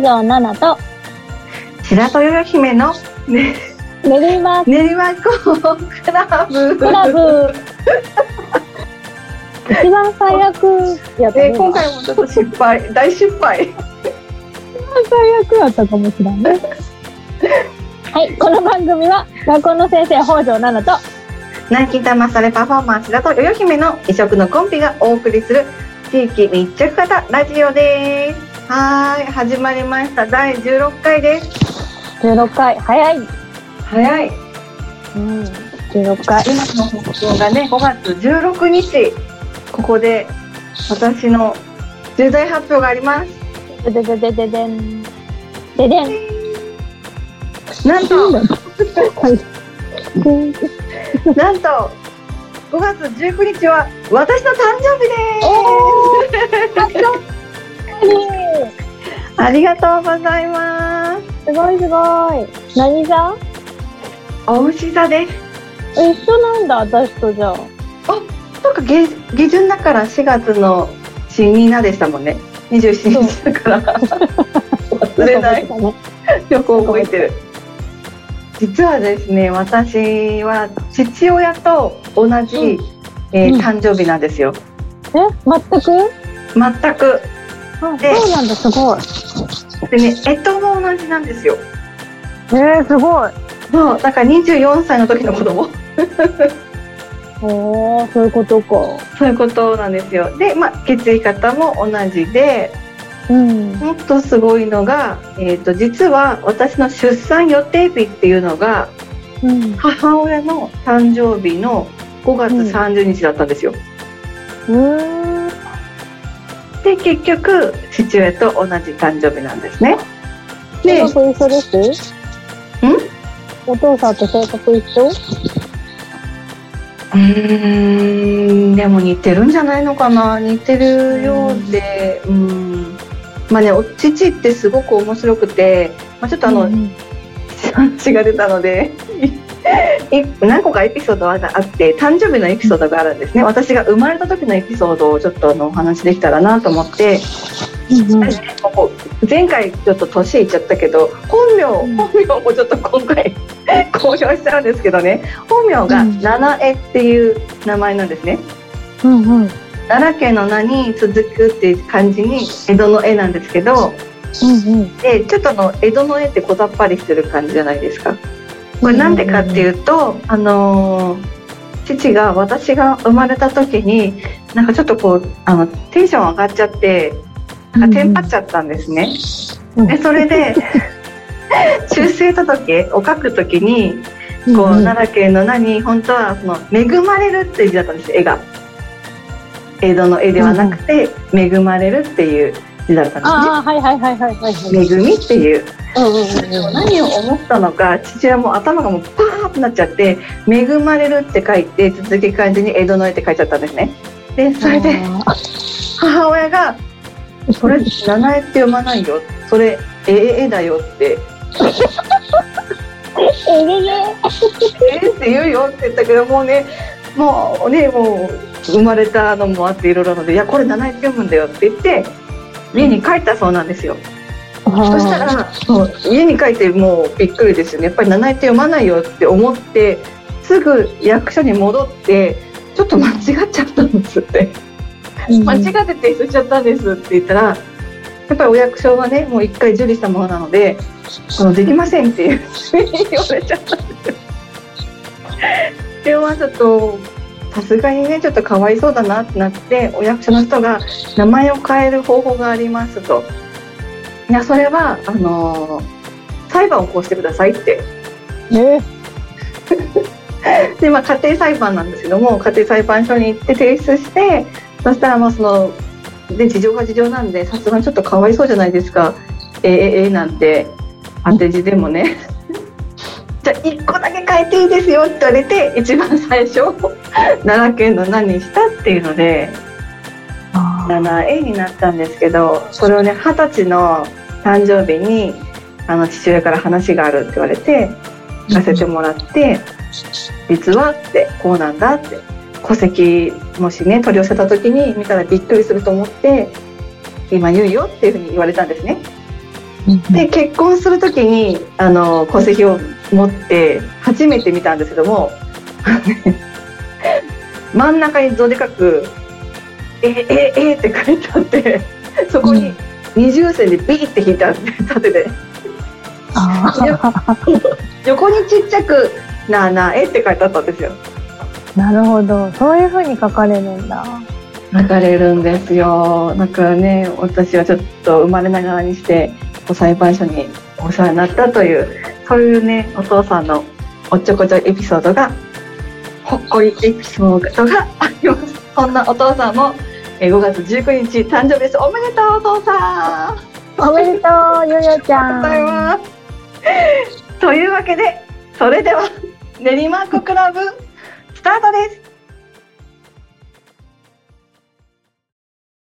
条奈々と。白豊姫のね練馬。練馬校クラブ。クラブ。一番最悪やったね。で今回もちょっと失敗。大失敗。一番最悪やったかもしれんね。はいこの番組は学校の先生北条奈々と。南京玉サレパフォーマンスだとよよ姫の異色のコンビがお送りする地域密着型ラジオですはーい始まりました。第16回です。16回早い。早い。うん16回。今の放送がね5月16日。ここで私の重大発表があります。ででででででん。ででん。なんとはい なんと5月19日は私の誕生日です ありがとうございます。すごいすごい。何座？お牛座です。一緒なんだ私とじゃあ。なんか下下旬だから4月の死になでしたもんね。27日だから。忘れない。よく覚えてる。実はですね私は父親と同じ、うん。えーうん誕生日なんですよ。え全く？全くそうなんだすごい。でね干支も同じなんですよ。えー、すごい。そうだから24歳の時の子供。おーそういうことか。そういうことなんですよ。でまあ血液型も同じでうん。もっとすごいのが、えー、と実は私の出産予定日っていうのがうん。母親の誕生日の5月30日だったんですよ。うーんで結局父親と同じ誕生日なんですね。で一緒です？お父さんと性格一緒？うーんでも似てるんじゃないのかな。似てるようでうん。まあねお父ってすごく面白くて、まあ、ちょっとあの、うん話が出たのでい何個かエピソードがあって誕生日のエピソードがあるんですね。私が生まれた時のエピソードをちょっとあのお話できたらなと思って、うん前回ちょっと年いっちゃったけど本名、うん。本名もちょっと今回 公表しちゃうんですけどね。本名がうん。七重っていう名前なんですね。うんうん。奈良県の名に続くっていう感じに江戸の絵なんですけどうんうん。でちょっとあの江戸の絵って小ざっぱりしてる感じじゃないですか。これなんでかっていうと、あのー父が私が生まれた時になんかちょっとこうあのテンション上がっちゃってなんかテンパっちゃったんですね。うんでそれで出生届を書く時にこう、うん奈良県の名に本当はその恵まれるっていう字だったんです絵が。江戸の絵ではなくて、恵まれるっていう字だったんはいはいはいはいはいはい。恵みっていう。うんうんうんうん。何を思ったのか父はもう頭がもうパーってなっちゃって「恵まれる」って書いて続き漢字に「江戸の絵」って書いちゃったんですね。でそれであ母親が「それ七重って読まないよ。それえええだよ」って。ーえげげ「えーって言うよ」って言ったけどもうねもうねもう生まれたのもあっていろいろなので「いやこれ七重って読むんだよ」って言って家に帰ったそうなんですよ。そしたらそう。家に帰ってもうびっくりですよね。やっぱり七重って読まないよって思ってすぐ役所に戻ってちょっと間違っちゃったんですって。間違って提出しちゃったんですって言ったらやっぱりお役所はねもう一回受理したものなのでこのできませんっていう言われちゃったんですよ。ちょっとさすがにねちょっとかわいそうだなってなってお役所の人が名前を変える方法がありますと。いやそれはあのー裁判を起こしてくださいって。え？で、まあ、家庭裁判なんですけども家庭裁判所に行って提出してそしたらまあそので事情が事情なんでさすがにちょっとかわいそうじゃないですか。えー、えーえーなんて当て字でもねじゃあ1個だけ変えていいですよって言われて一番最初 奈良県の何にしたっていうので 7A になったんですけどそれをね二十歳の誕生日にあの父親から話があるって言われて聞かせてもらって実はってこうなんだって戸籍もしね取り寄せた時に見たらびっくりすると思って今言うよっていうふうに言われたんですね。で結婚する時にあの戸籍を持って初めて見たんですけども 真ん中にどでかく「えええって書いてあってそこに二重線でビーって引いてあって縦であ 横にちっちゃく「なあなあえ」って書いてあったんですよ。なるほど。そういう風に書かれるんだ。書かれるんですよだからね私はちょっと生まれながらにして裁判所にお世話になったというそういうねお父さんのおっちょこちょいエピソードがほっこりエピソードがありますそんなお父さんもえー5月19日誕生日ですおめでとうお父さんおめでとう、ゆよちゃん。ございます。というわけで、それでは練馬区クラブスタートです。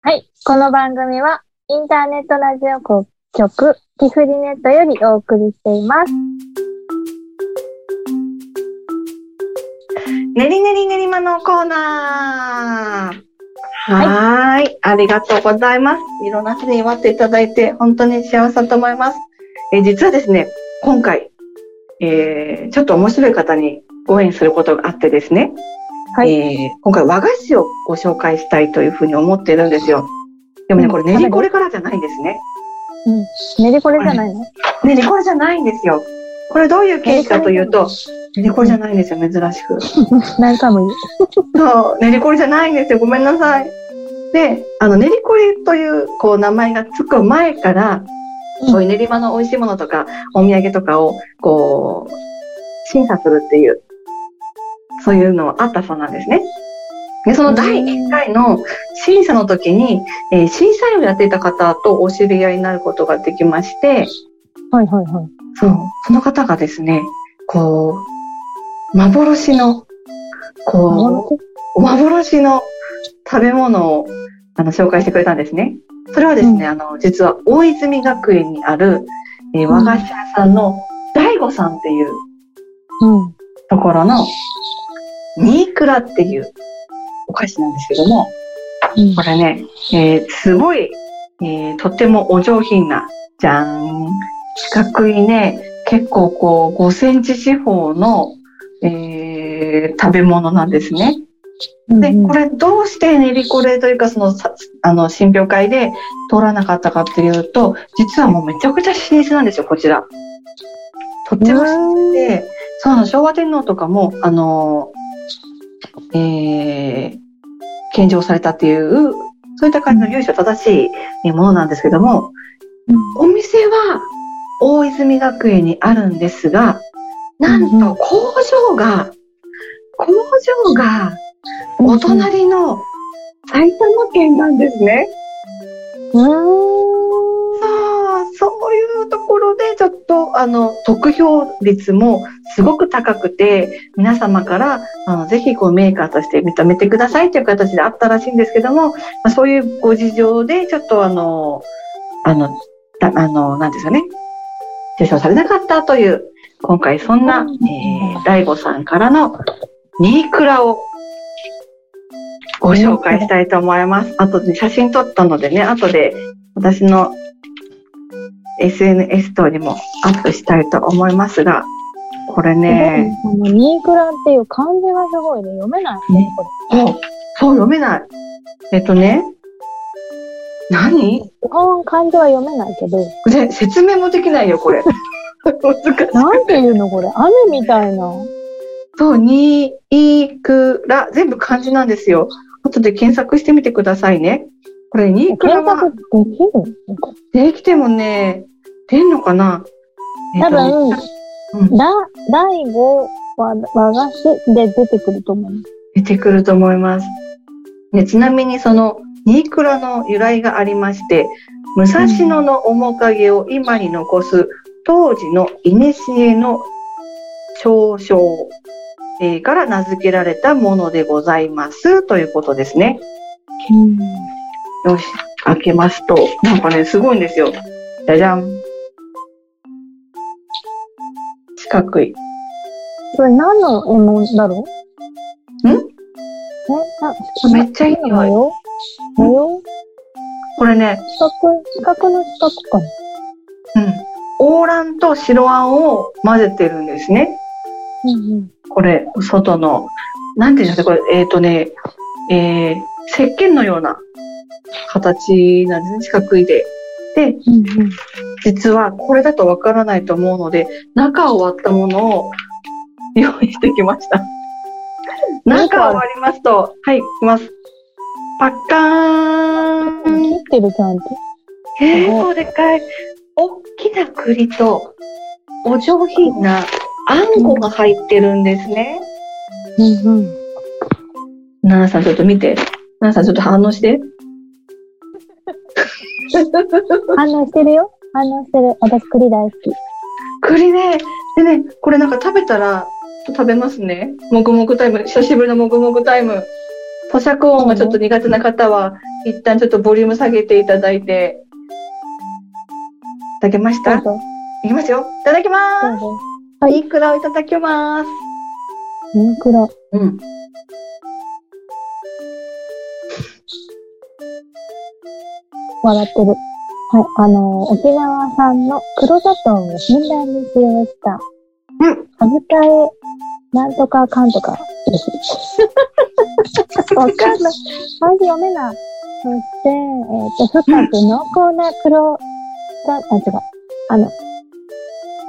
はい。この番組は、インターネットラジオ局、ティフリネットよりお送りしています。ねりねりねりまのコーナー。はーい。ありがとうございます。いろんな人に祝っていただいて、本当に幸せだと思います。えー実はですね、今回、えーちょっと面白い方にご縁することがあってですね、はいえー今回和菓子をご紹介したいというふうに思っているんですよ。でもね、うんこれ練りこれからじゃないんですね。練りこれじゃないの？練りこれじゃないんですよ。これどういうケースかというと、練りこれじゃないんですよ、珍しく。何回も言う。そう、練りこれじゃないんですよ。ごめんなさい。で、あの、練りこれという、こう、名前がつく前から、うんそういう練馬の美味しいものとか、お土産とかを、こう、審査するっていう、そういうのはあったそうなんですね。で、その第1回の審査の時に、えー審査員をやっていた方とお知り合いになることができまして、はいはいはい。そう、その方がですね、こう、幻の、こう、幻？の食べ物をあの紹介してくれたんですね。それはですね、あの、実は大泉学園にある、えー和菓子屋さんの大悟さんっていううん。ところの、ニークラっていうお菓子なんですけども、うんこれね、えーすごい、えーとってもお上品な、じゃん。四角いね、結構こう、5センチ四方の、えー食べ物なんですね。で、うんこれどうして練りこれというか、その、さあの、品評会で通らなかったかっていうと、実はもうめちゃくちゃ老舗なんですよ、こちら。とっても老舗で、そうなの、昭和天皇とかも、あの、えー、献上されたっていう、そういった感じの由緒正しいものなんですけども、お店は大泉学園にあるんですが、なんと工場が、工場がお隣の埼玉県なんですね。うん。そう、いうところでちょっとあの得票率もすごく高くて、皆様からあのぜひこうメーカーとして認めてくださいという形であったらしいんですけども、まあ、そういうご事情でちょっとあの、あの、だあの、なんですかね、受賞されなかったという、今回そんな、えー、大悟さんからのニークラをご紹介したいと思います。あとで写真撮ったのでね、後で私の SNS 等にもアップしたいと思いますが、これね、あの、ニークラっていう漢字がすごいね。読めないね、こそう、そう読めない。えっとね、何？れ。基本漢字は読めないけど、これ説明もできないよ、これ。難しい。なんていうのこれ？雨みたいな。そう、に、いくら、全部漢字なんですよ。後で検索してみてくださいね。これ、にくらは検索できる？できてもね、出んのかな？多分、うんだ、第5和和菓子で出てくると思います。出てくると思います。ね、ちなみにその、ニークラの由来がありまして、武蔵野の面影を今に残す当時の古の嘲笑、えーから名付けられたものでございますということですね。よし、開けますと、なんかね、すごいんですよ。じゃじゃん。四角い。これ何の絵文だろう？ん？え、な、めっちゃいい匂い。模様これね、四角、四角の四角かな。うん。オーランと白あんを混ぜてるんですね。うんうん。これ、外の、なんていうんですか、これ、えっ、とね、えー、石鹸のような形なんですね、四角いで。で、うんうん。実はこれだとわからないと思うので、中を割ったものを用意してきました。中を割りますと、はい、いきます。パッカーン切ってるちゃんと。えかい。大きな栗と、お上品なあんこが入ってるんですね。うんうん。ナナさんちょっと見て。ナナさんちょっと反応して。反応してるよ。反応してる。私栗大好き。栗ね。でね、これなんか食べたら、食べますね。もぐもぐタイム。久しぶりのもぐもぐタイム。咀嚼音がちょっと苦手な方は、一旦ちょっとボリューム下げていただいて。いただけました？いきますよ。いただきどまうぞ。す。いくらをいただきます。うん、黒。うん。笑ってる。はい。あの、沖縄産の黒砂糖をふんだんに使用した、うん。歯使い、なんとかかんとかです。わかんない。漢字読めない。そして、えっ、と、深く濃厚な黒が、あ、違う。あの、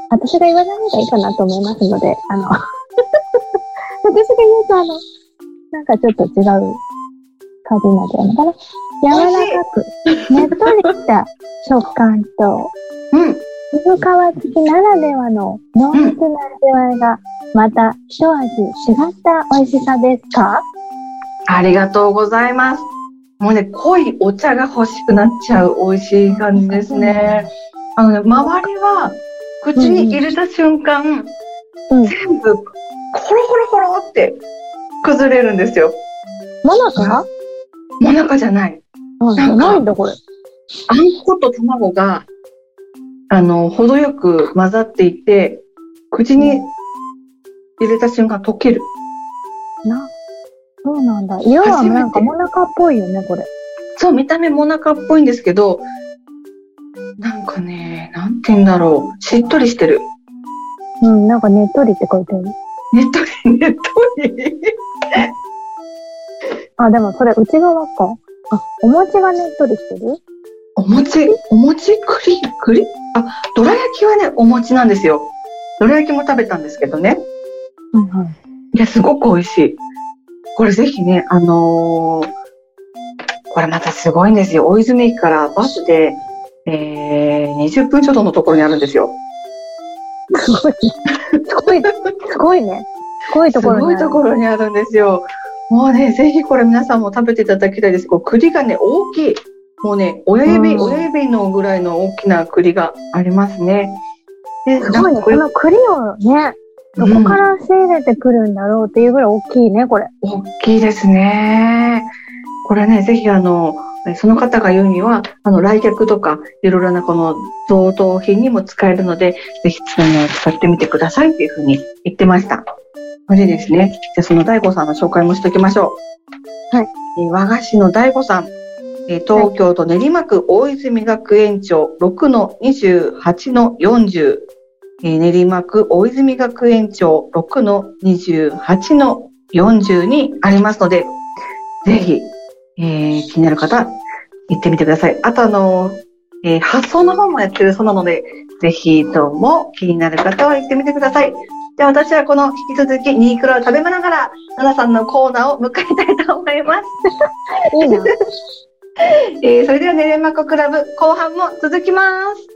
私が言わない方がいいかなと思いますので、あの、私が言うと、あの、なんかちょっと違う感じになっちゃうのかな。柔らかく、ねっとりした食感と、うん。渋皮付きならではの濃密な味わいが、また一味違った美味しさですか？ありがとうございます。もうね、濃いお茶が欲しくなっちゃう美味しい感じですね。あのね、周りは口に入れた瞬間、うん。全部コロコロコロって崩れるんですよ。もなかもなかじゃない。あ、なんかないんだこれ。あんこと卵が、あの、程よく混ざっていて、口に入れた瞬間溶ける。な、そうなんだ。色はなんかもなかっぽいよね、これ。そう、見た目もなかっぽいんですけど、なんかね、なんて言うんだろう。しっとりしてる。うん、なんかねっとりって書いてある。ねっとり、ねっとり。あ、でもそれ内側か？あ、お餅がねっとりしてるお餅、お餅栗、栗あ、どら焼きはね、お餅なんですよ。どら焼きも食べたんですけどね。はいはい。いや、すごく美味しい。これぜひね、あのーこれまたすごいんですよ。大泉駅からバスで、えー、20分ちょっとのところにあるんですよ。すごい。すごい、すごいね。すごいとすころにあるごいところにあるんですよ。もうね、ぜひこれ皆さんも食べていただきたいです。こう栗がね、大きい。もうね、親指、うん親指のぐらいの大きな栗がありますね。ですごいね。この栗をね、どこから仕入れてくるんだろうっていうぐらい大きいね、これ。大きいですね。これね、ぜひあの、その方が言うには、あの、来客とか、いろいろなこの贈答品にも使えるので、ぜひ、あの、使ってみてくださいっていうふうに言ってました。それでですね、じゃあその大悟さんの紹介もしておきましょう。はい。えー和菓子の大悟さん。えー東京都練馬区大泉学園町6の28の40。えー練馬区大泉学園町6の28の40にありますので、ぜひ、えー気になる方、行ってみてください。あとあの、えー発送の方もやってるそうなので、ぜひとも気になる方は行ってみてください。じゃあ私はこの引き続きニークロを食べながら、ナナさんのコーナーを迎えたいと思います。いいな。えーそれではねれまこクラブ後半も続きます。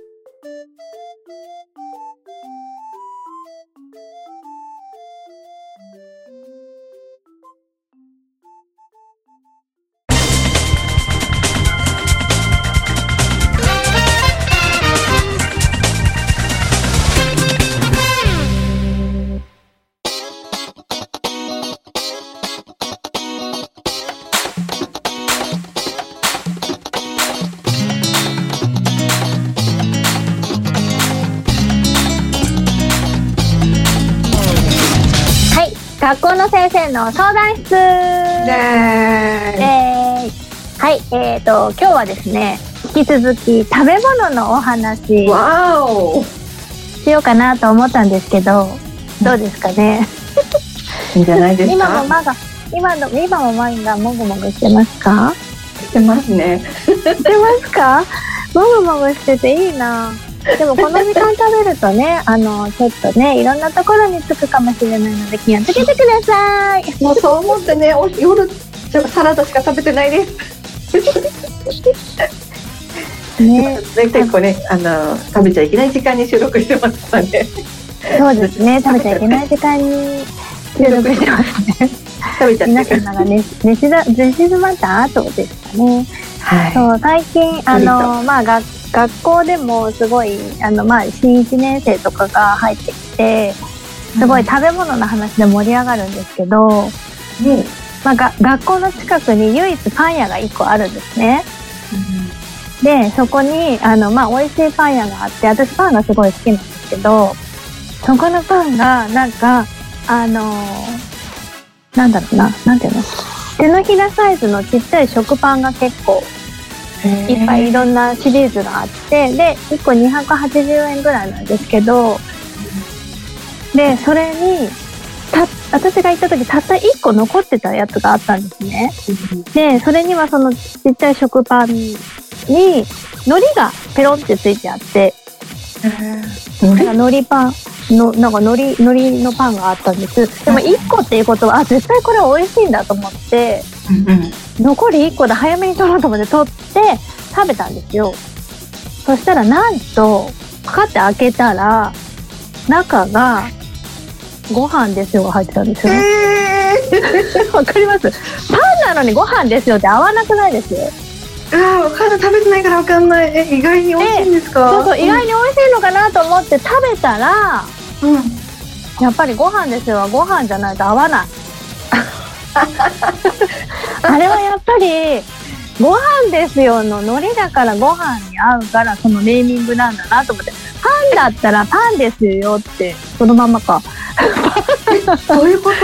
学校の先生の相談室イえエー、はい。えっ、と、今日はですね、引き続き食べ物のお話わーおしようかなと思ったんですけど、どうですかね？いいんじゃないですか？今もまだ、今の、今もマイがもぐもぐしてますか？してますね。してますか？もぐもぐしてていいな。でもこの時間食べるとね、あの、ちょっとね、いろんなところにつくかもしれないので気をつけてください。もうそう思ってね、お夜ちょサラダしか食べてないです。ね、ね結構ね、あの食べちゃいけない時間に収録してますからね。そうですね、食べちゃいけない時間に収録してますね。食べちゃ皆様がね、寝静まった後ですかね。はそう最近あのまあ学学校でもすごいあのまあ新1年生とかが入ってきてすごい食べ物の話で盛り上がるんですけど、うまあ、が学校の近くに唯一パン屋が1個あるんですね。でそこにあの、まあ、美味しいパン屋があって私パンがすごい好きなんですけどそこのパンがなんかあのなんだろうななんていうの手のひらサイズのちっちゃい食パンが結構いっぱいいろんなシリーズがあってで1個280円ぐらいなんですけどでそれにた私が行った時たった1個残ってたやつがあったんですね。でそれにはそのちっちゃい食パンに海苔がペロンってついてあって海苔パンのなんか海苔海苔のパンがあったんです。でも1個っていうことはあ絶対これ美味しいんだと思って残り1個で早めに取ろうと思って取って食べたんですよそしたらなんとパカって開けたら中がご飯ですよが入ってたんですよねわかります？パンなのにご飯ですよって合わなくないですああ、わかんない、食べてないからわかんない。え、意外に美味しいんですか？そうそう意外に美味しいのかなと思って食べたらうん。やっぱりご飯ですよはご飯じゃないと合わない あれはやっぱりご飯ですよの海苔だからご飯に合うからそのネーミングなんだなと思ってパンだったらパンですよってそのままかそういうこと？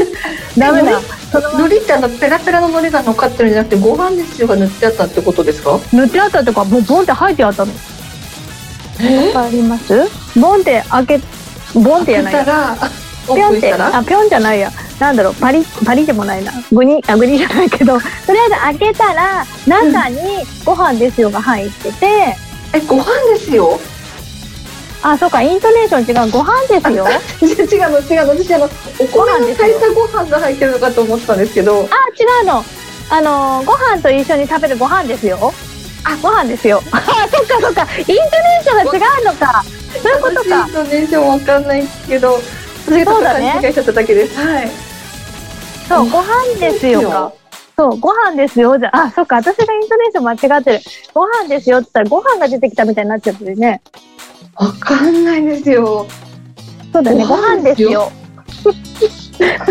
ダメだそのまま海苔ってあのペラペラの海苔が乗っかってるんじゃなくて、ご飯ですよが塗ってあったってことですか？塗ってあったとかもうボンって入ってあったのえ？わかります？ボンって開けボンってやないや開けたら。オぴょんって。あぴょんじゃないやなんだろうパリパリでもないな。グニあグニじゃないけど とりあえず開けたら中にご飯ですよが入ってて、え、ご飯ですよ？あそうかイントネーション違う。ご飯ですよ。違うの、違うの、私あの、お米の炊いたご飯が入ってるのかと思ってたんですけど。あ違うの。あのご飯と一緒に食べるご飯ですよ。あ。ご飯ですよ。あそっかそっか。イントネーションが違うのか。そういうことか。私イントネーションわかんないけど。私がちょっと勘違いしちゃっただけです。はい。そうご飯ですよかそうご飯ですよじゃあそっか私がイントネーション間違ってるご飯ですよって言ったらご飯が出てきたみたいになっちゃってるねわかんないですよ。そうだね、ごご飯飯ですすよ。わ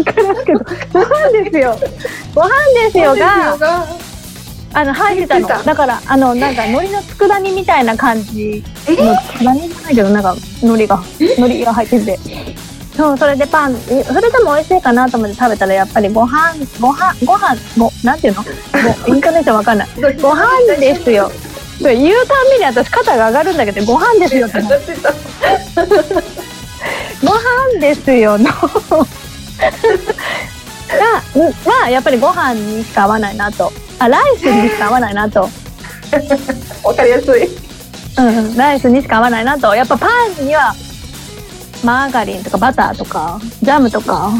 からんけど、ご飯ですよ。ご飯ですよが、が。あの、入ってたの。だから、あの、なんか、海苔の佃煮みたいな感じえ？の、佃煮じゃないけど、なんか、海苔が、海苔が入ってて。そう、それでパン、えそれでも美味しいかなと思って食べたら、やっぱりご飯、ご飯、ご飯、ご、なんていうの？イントネーションわかんない。ご飯ですよ。言うたんびに私肩が上がるんだけど、ご飯ですよって。ご飯ですよのが、うんまあやっぱりご飯にしか合わないなとあライスにしか合わないなと、わかりやすい。うん、ライスにしか合わないなとやっぱパンにはマーガリンとかバターとかジャムとか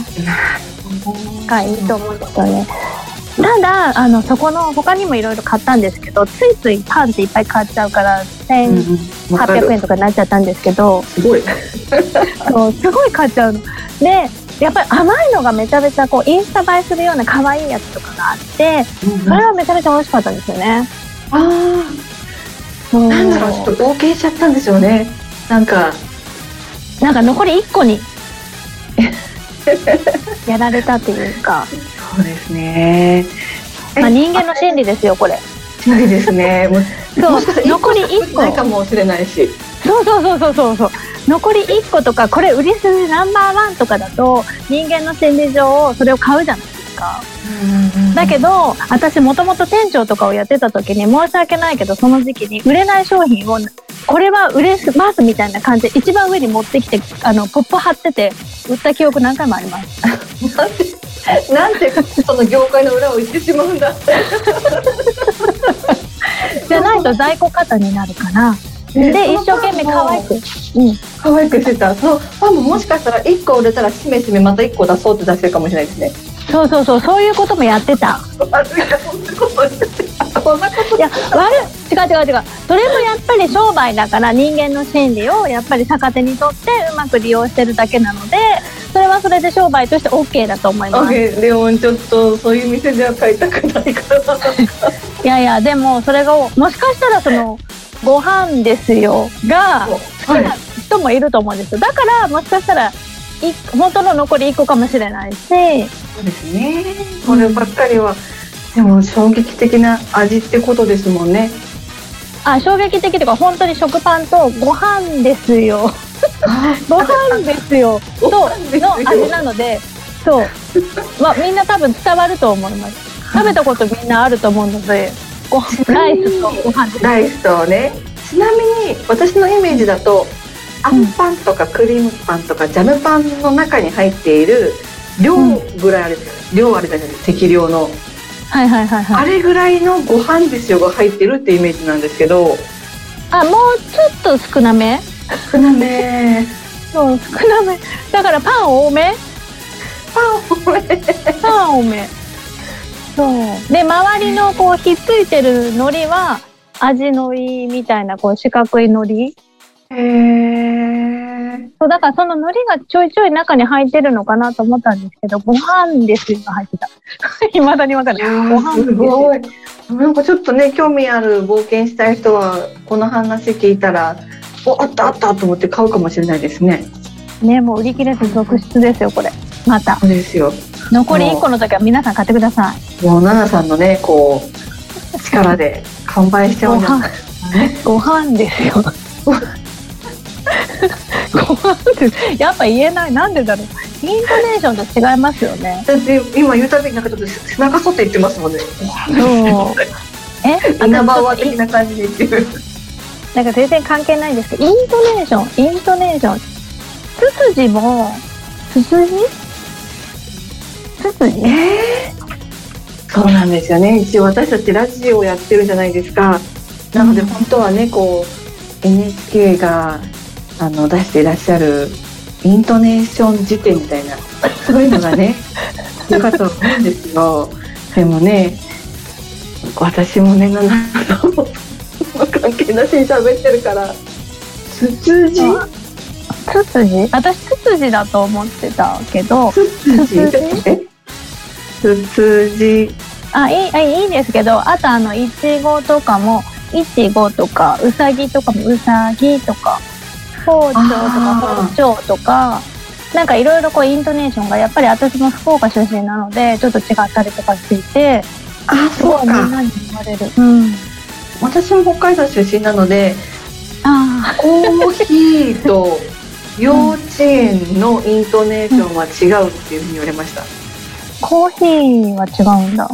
がいいと思うんですよねただあのそこの他にもいろいろ買ったんですけどついついパンっていっぱい買っちゃうから1800円とかになっちゃったんですけど、すごい。そうすごい買っちゃうの。でやっぱり甘いのがめちゃめちゃこうインスタ映えするような可愛いやつとかがあってそれはめちゃめちゃ美味しかったんですよね。ああ、なんだろう、ちょっと合計しちゃったんですよね。なんか。なんか残り1個に やられたっていうか、そうですね。まあ、人間の心理ですよこれ。心理ですね。そう残り1個ないかもしれないし。そうそうそうそうそうそう残り1個とかこれ売り筋ナンバーワンとかだと人間の心理上それを買うじゃないですか。だけど私もともと店長とかをやってた時に申し訳ないけどその時期に売れない商品をこれは売れますみたいな感じで一番上に持ってきてあのポップ貼ってて売った記憶何回もあります。なんでその業界の裏を言ってしまうんだ。じゃないと在庫型になるから。で一生懸命可愛く、うん、可愛くしてた。そうファンももしかしたら1個売れたらしめしめまた1個出そうって出してるかもしれないですね。そうそうそうそういうこともやってた。そんなことそんなこといや悪い違う違う違う。それもやっぱり商売だから人間の心理をやっぱり逆手にとってうまく利用してるだけなのでそれはそれで商売として OK だと思います。でもちょっとそういう店では買いたくないから。いやいやでもそれがもしかしたらそのご飯ですよ。が好きな人もいると思うんですよ。だからもしかしたらい本当の残り1個かもしれないし。そうですね。こればっかりは、でも衝撃的な味ってことですもんねあ衝撃的というか本当に食パンとご飯ですよ。ご飯ですよ。との味なのでそう。まあみんな多分伝わると思います。食べたことみんなあると思うのでごライスとご飯ライスとね。ちなみに私のイメージだとあんパンとかクリームパンとかジャムパンの中に入っている量ぐらいある、うん、量あるじゃない。ですか適量のはいはいはいはい。あれぐらいのご飯ですよが入ってるってイメージなんですけど。あもうちょっと少なめ？少なめ。そう少なめ。だからパン多め？パン多め。パン多め。そう。で周りのこうひっついてる海苔は味のいいみたいなこう四角い海苔へえそうだからその海苔がちょいちょい中に入ってるのかなと思ったんですけどご飯ですよが入ってた。いまだにわかんない。ご飯すごい。なんかちょっとね興味ある冒険したい人はこの話聞いたらおあったあったと思って買うかもしれないですね。ねもう売り切れず続出ですよこれ。また。そうですよ。残り1個の時は皆さん買ってください。もう奈々さんのねこう力で完売しちゃうないご飯ですよ ご飯ですやっぱ言えない。なんでだろう。イントネーションと違いますよね。だって今言うたびになんかちょっと背中反って言ってますもんね。そう。え？稲葉は的な感じで言ってる。なんか全然関係ないんですけどイントネーションイントネーション。ツツジもツツジつつえー、そうなんですよね。一応私たちラジオをやってるじゃないですか。なので本当はねこう NHK があの出していらっしゃるイントネーション辞典みたいな そういうのがね よかったと思うんですよ。でもね私もねなん関係なしに喋ってるから。つつじ？ツツジ私ツツジだと思ってたけどツツジツツジあいいいいですけどあとあのいちごとかもいちごとかうさぎとかもうさぎとか包丁とか包丁とかなんかいろいろこうイントネーションがやっぱり私も福岡出身なのでちょっと違ったりとかしていてあそうかみんなに言われる、うん、私も北海道出身なのであコーヒーと幼稚園のイントネーションは違うっていうふうに言われました。コーヒーは違うんだ。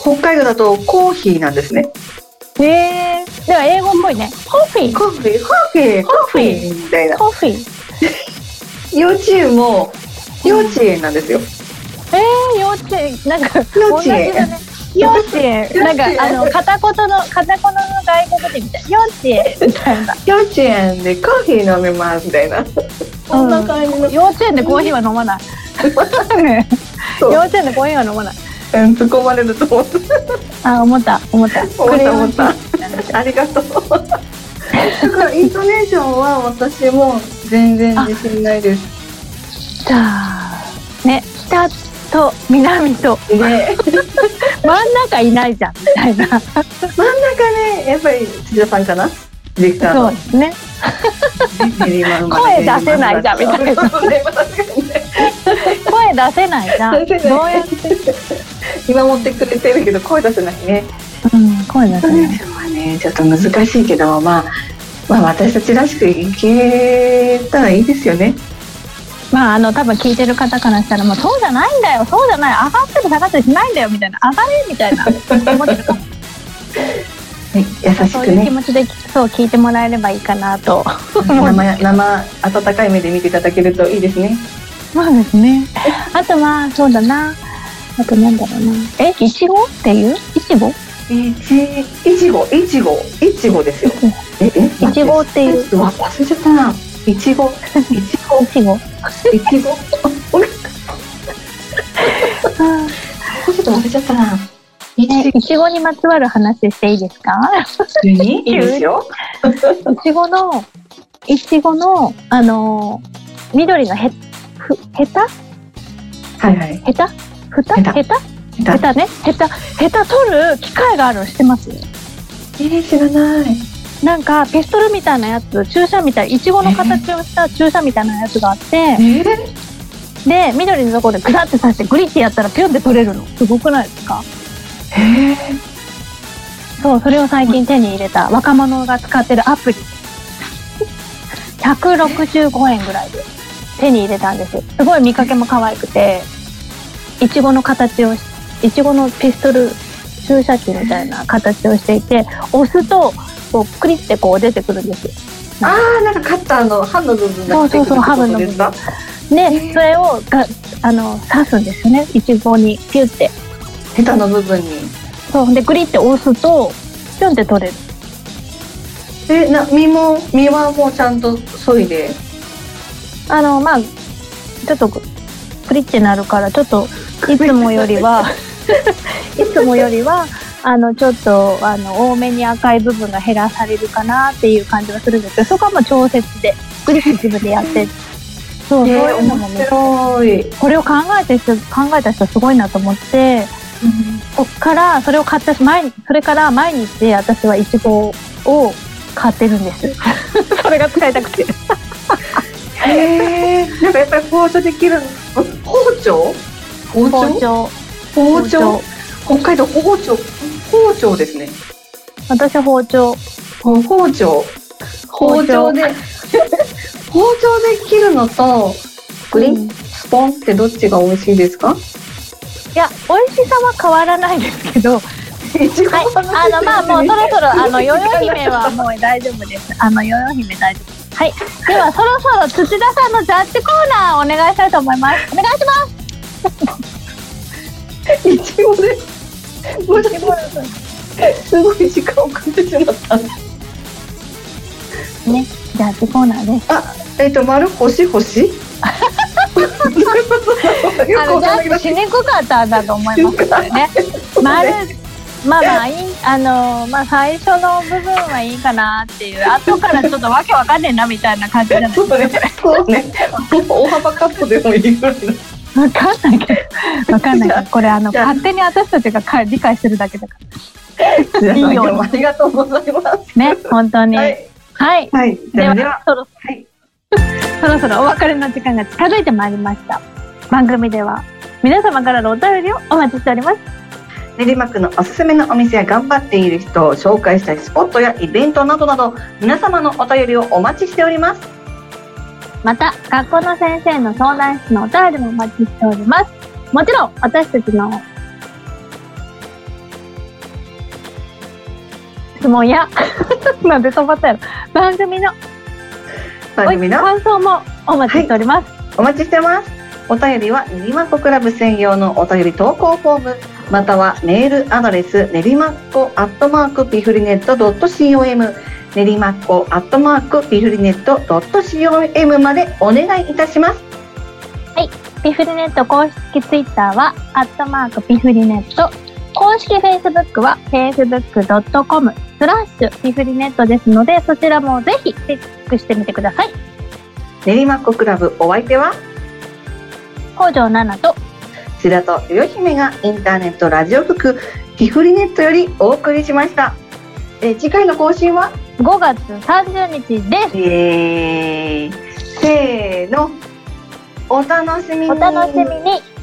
北海道だとコーヒーなんですね。へえー。では英語っぽいね。コーヒー。コーヒー、コーヒー、コーヒーみたいな。コーヒー。幼稚園も幼稚園なんですよ。ええー、幼稚園なんか幼稚園。幼稚園 なんかあの片言の片言の外国人みたい幼稚園みたいな幼稚園でコーヒー飲みますみたいなそんな感じの、幼稚園でコーヒーは飲まない 幼稚園でコーヒーは飲まない。うん、突っ込まれると思った。あ、思った、思った。思った、思った。ありがとう。だからイントネーションは私も全然自信ないです。じゃあね北と南とね真ん中いないじゃんみたいな。真ん中ねやっぱり千田さんかな？ディレクターそうですね。声出せないじゃんみたいな。声出せないじゃん。どうやって見守ってくれてるけど声出せないね。うん、声出せない。はね、ちょっと難しいけど、まあ、まあ私たちらしくいけたらいいですよね。まあ、あの多分聞いてる方からしたらもうそうじゃないんだよそうじゃない上がっても下がったりしないんだよみたいな上がれみたいな思ってるかも。え はい、優しそういう気くね持ちでそう聞いてもらえればいいかなと生生温かい目で見ていただけるといいですねそうですねあとはそうだなあとなんだろうな。え？いちごっていう？いちごいちいちごいちごいちごですよ。ええ？いちごっていう。忘れちゃったな。いちごいちごいちごい。ちごちょっと忘れちゃったな。いちごにまつわる話していいですか？いいですよ。いちごのいちごのあのー緑のへふヘタ？はいはい。ヘタ？ふたヘタヘタね。ヘタヘタ取る機械があるの知ってます？えー、知らない。なんかピストルみたいなやつ注射みたいいちごの形をした注射みたいなやつがあってえー、で緑のところでグラって刺してグリってやったらピュンって取れるの。すごくないですか？えそうそれを最近手に入れた若者が使ってるアプリ。165円ぐらいで手に入れたんですよ。すごい見かけも可愛くていちごの形をしいちごのピストル注射器みたいな形をしていて押すとこうクリってこう出てくるんですよ。ー、あーなんかカッターの刃の部分がそうそうそう刃の部分。でそれをがあの刺すんですよね。いちごにピュって。ヘタの部分に。そう。でグリって押すとピュンって取れる。えな身も身はもうちゃんと削いで？あのまあちょっとクリってなるからちょっといつもよりは いつもよりはあのちょっとあの多めに赤い部分が減らされるかなっていう感じがするんですけどそこはもう調節で自分でやって。そう、そういうのもね白い、これを考えた人考えた人すごいなと思ってそっからそれを買った毎それから毎日私はいちごを買ってるんです。それが使いたくて。へ えなんかやっぱり包丁できる包丁包丁？包丁。包丁？北海道包丁？包丁ですね。私は包丁。ほ包丁。包丁で包丁。で切るのとグリうんンスポンってどっちが美味しいですか？いや美味しさは変わらないですけど。はいあのまあもうそろそろあのヨヨ姫はもう大丈夫です。あのヨヨ姫大丈夫。はい。ではそろそろ土田さんのジャッジコーナーお願いしたいと思います。お願いしますいちごでもうちょっとすごい時間をかけてしまったねジャッジコーナーです。あえっ、と丸星星？よ あのジャッジしにくかったんだと思いますけどね。丸まあまあいいあのまあ最初の部分はいいかなっていう。後からちょっとわけわかんねえなみたいな感じじゃないそうね、そうね、大幅カットでもいいぐらいの。わかんないけど。わかんないけど。これあの勝手に私たちがか理解してるだけだか皆さんいいよ。ありがとうございます。らね本当に。ははい、い、はい、ででは。そろ。はい、そろそろお別れの時間が近づいてまいりました。番組では皆様からのお便りをお待ちしております。練馬区のおすすめのお店や頑張っている人を紹介したいスポットやイベントなどなど、皆様のお便りをお待ちしております。また学校の先生の相談室のお便りもお待ちしております。もちろん私たちの質問や なんで止まったやろ。番組の番組の？感想もお待ちしております、お待ちしてます。お便りは練馬っ子クラブ専用のお便り投稿フォーム、またはメールアドレス練馬っ子アットマークピフリネットドット com 練馬っ子アットマークピフリネットドット com までお願いいたします。ピフリネット公式ツイッターは、アットマークピフリネット。公式フェイスブックは、facebook.com スラッシュピフリネットですので、そちらもぜひチェックしてみてください。練馬っ子クラブお相手は？北条奈々と、白戸よ姫がインターネットラジオ局ピフリネットよりお送りしました。え次回の更新は？5月30日です。えー、せーのお楽しみにお楽しみに。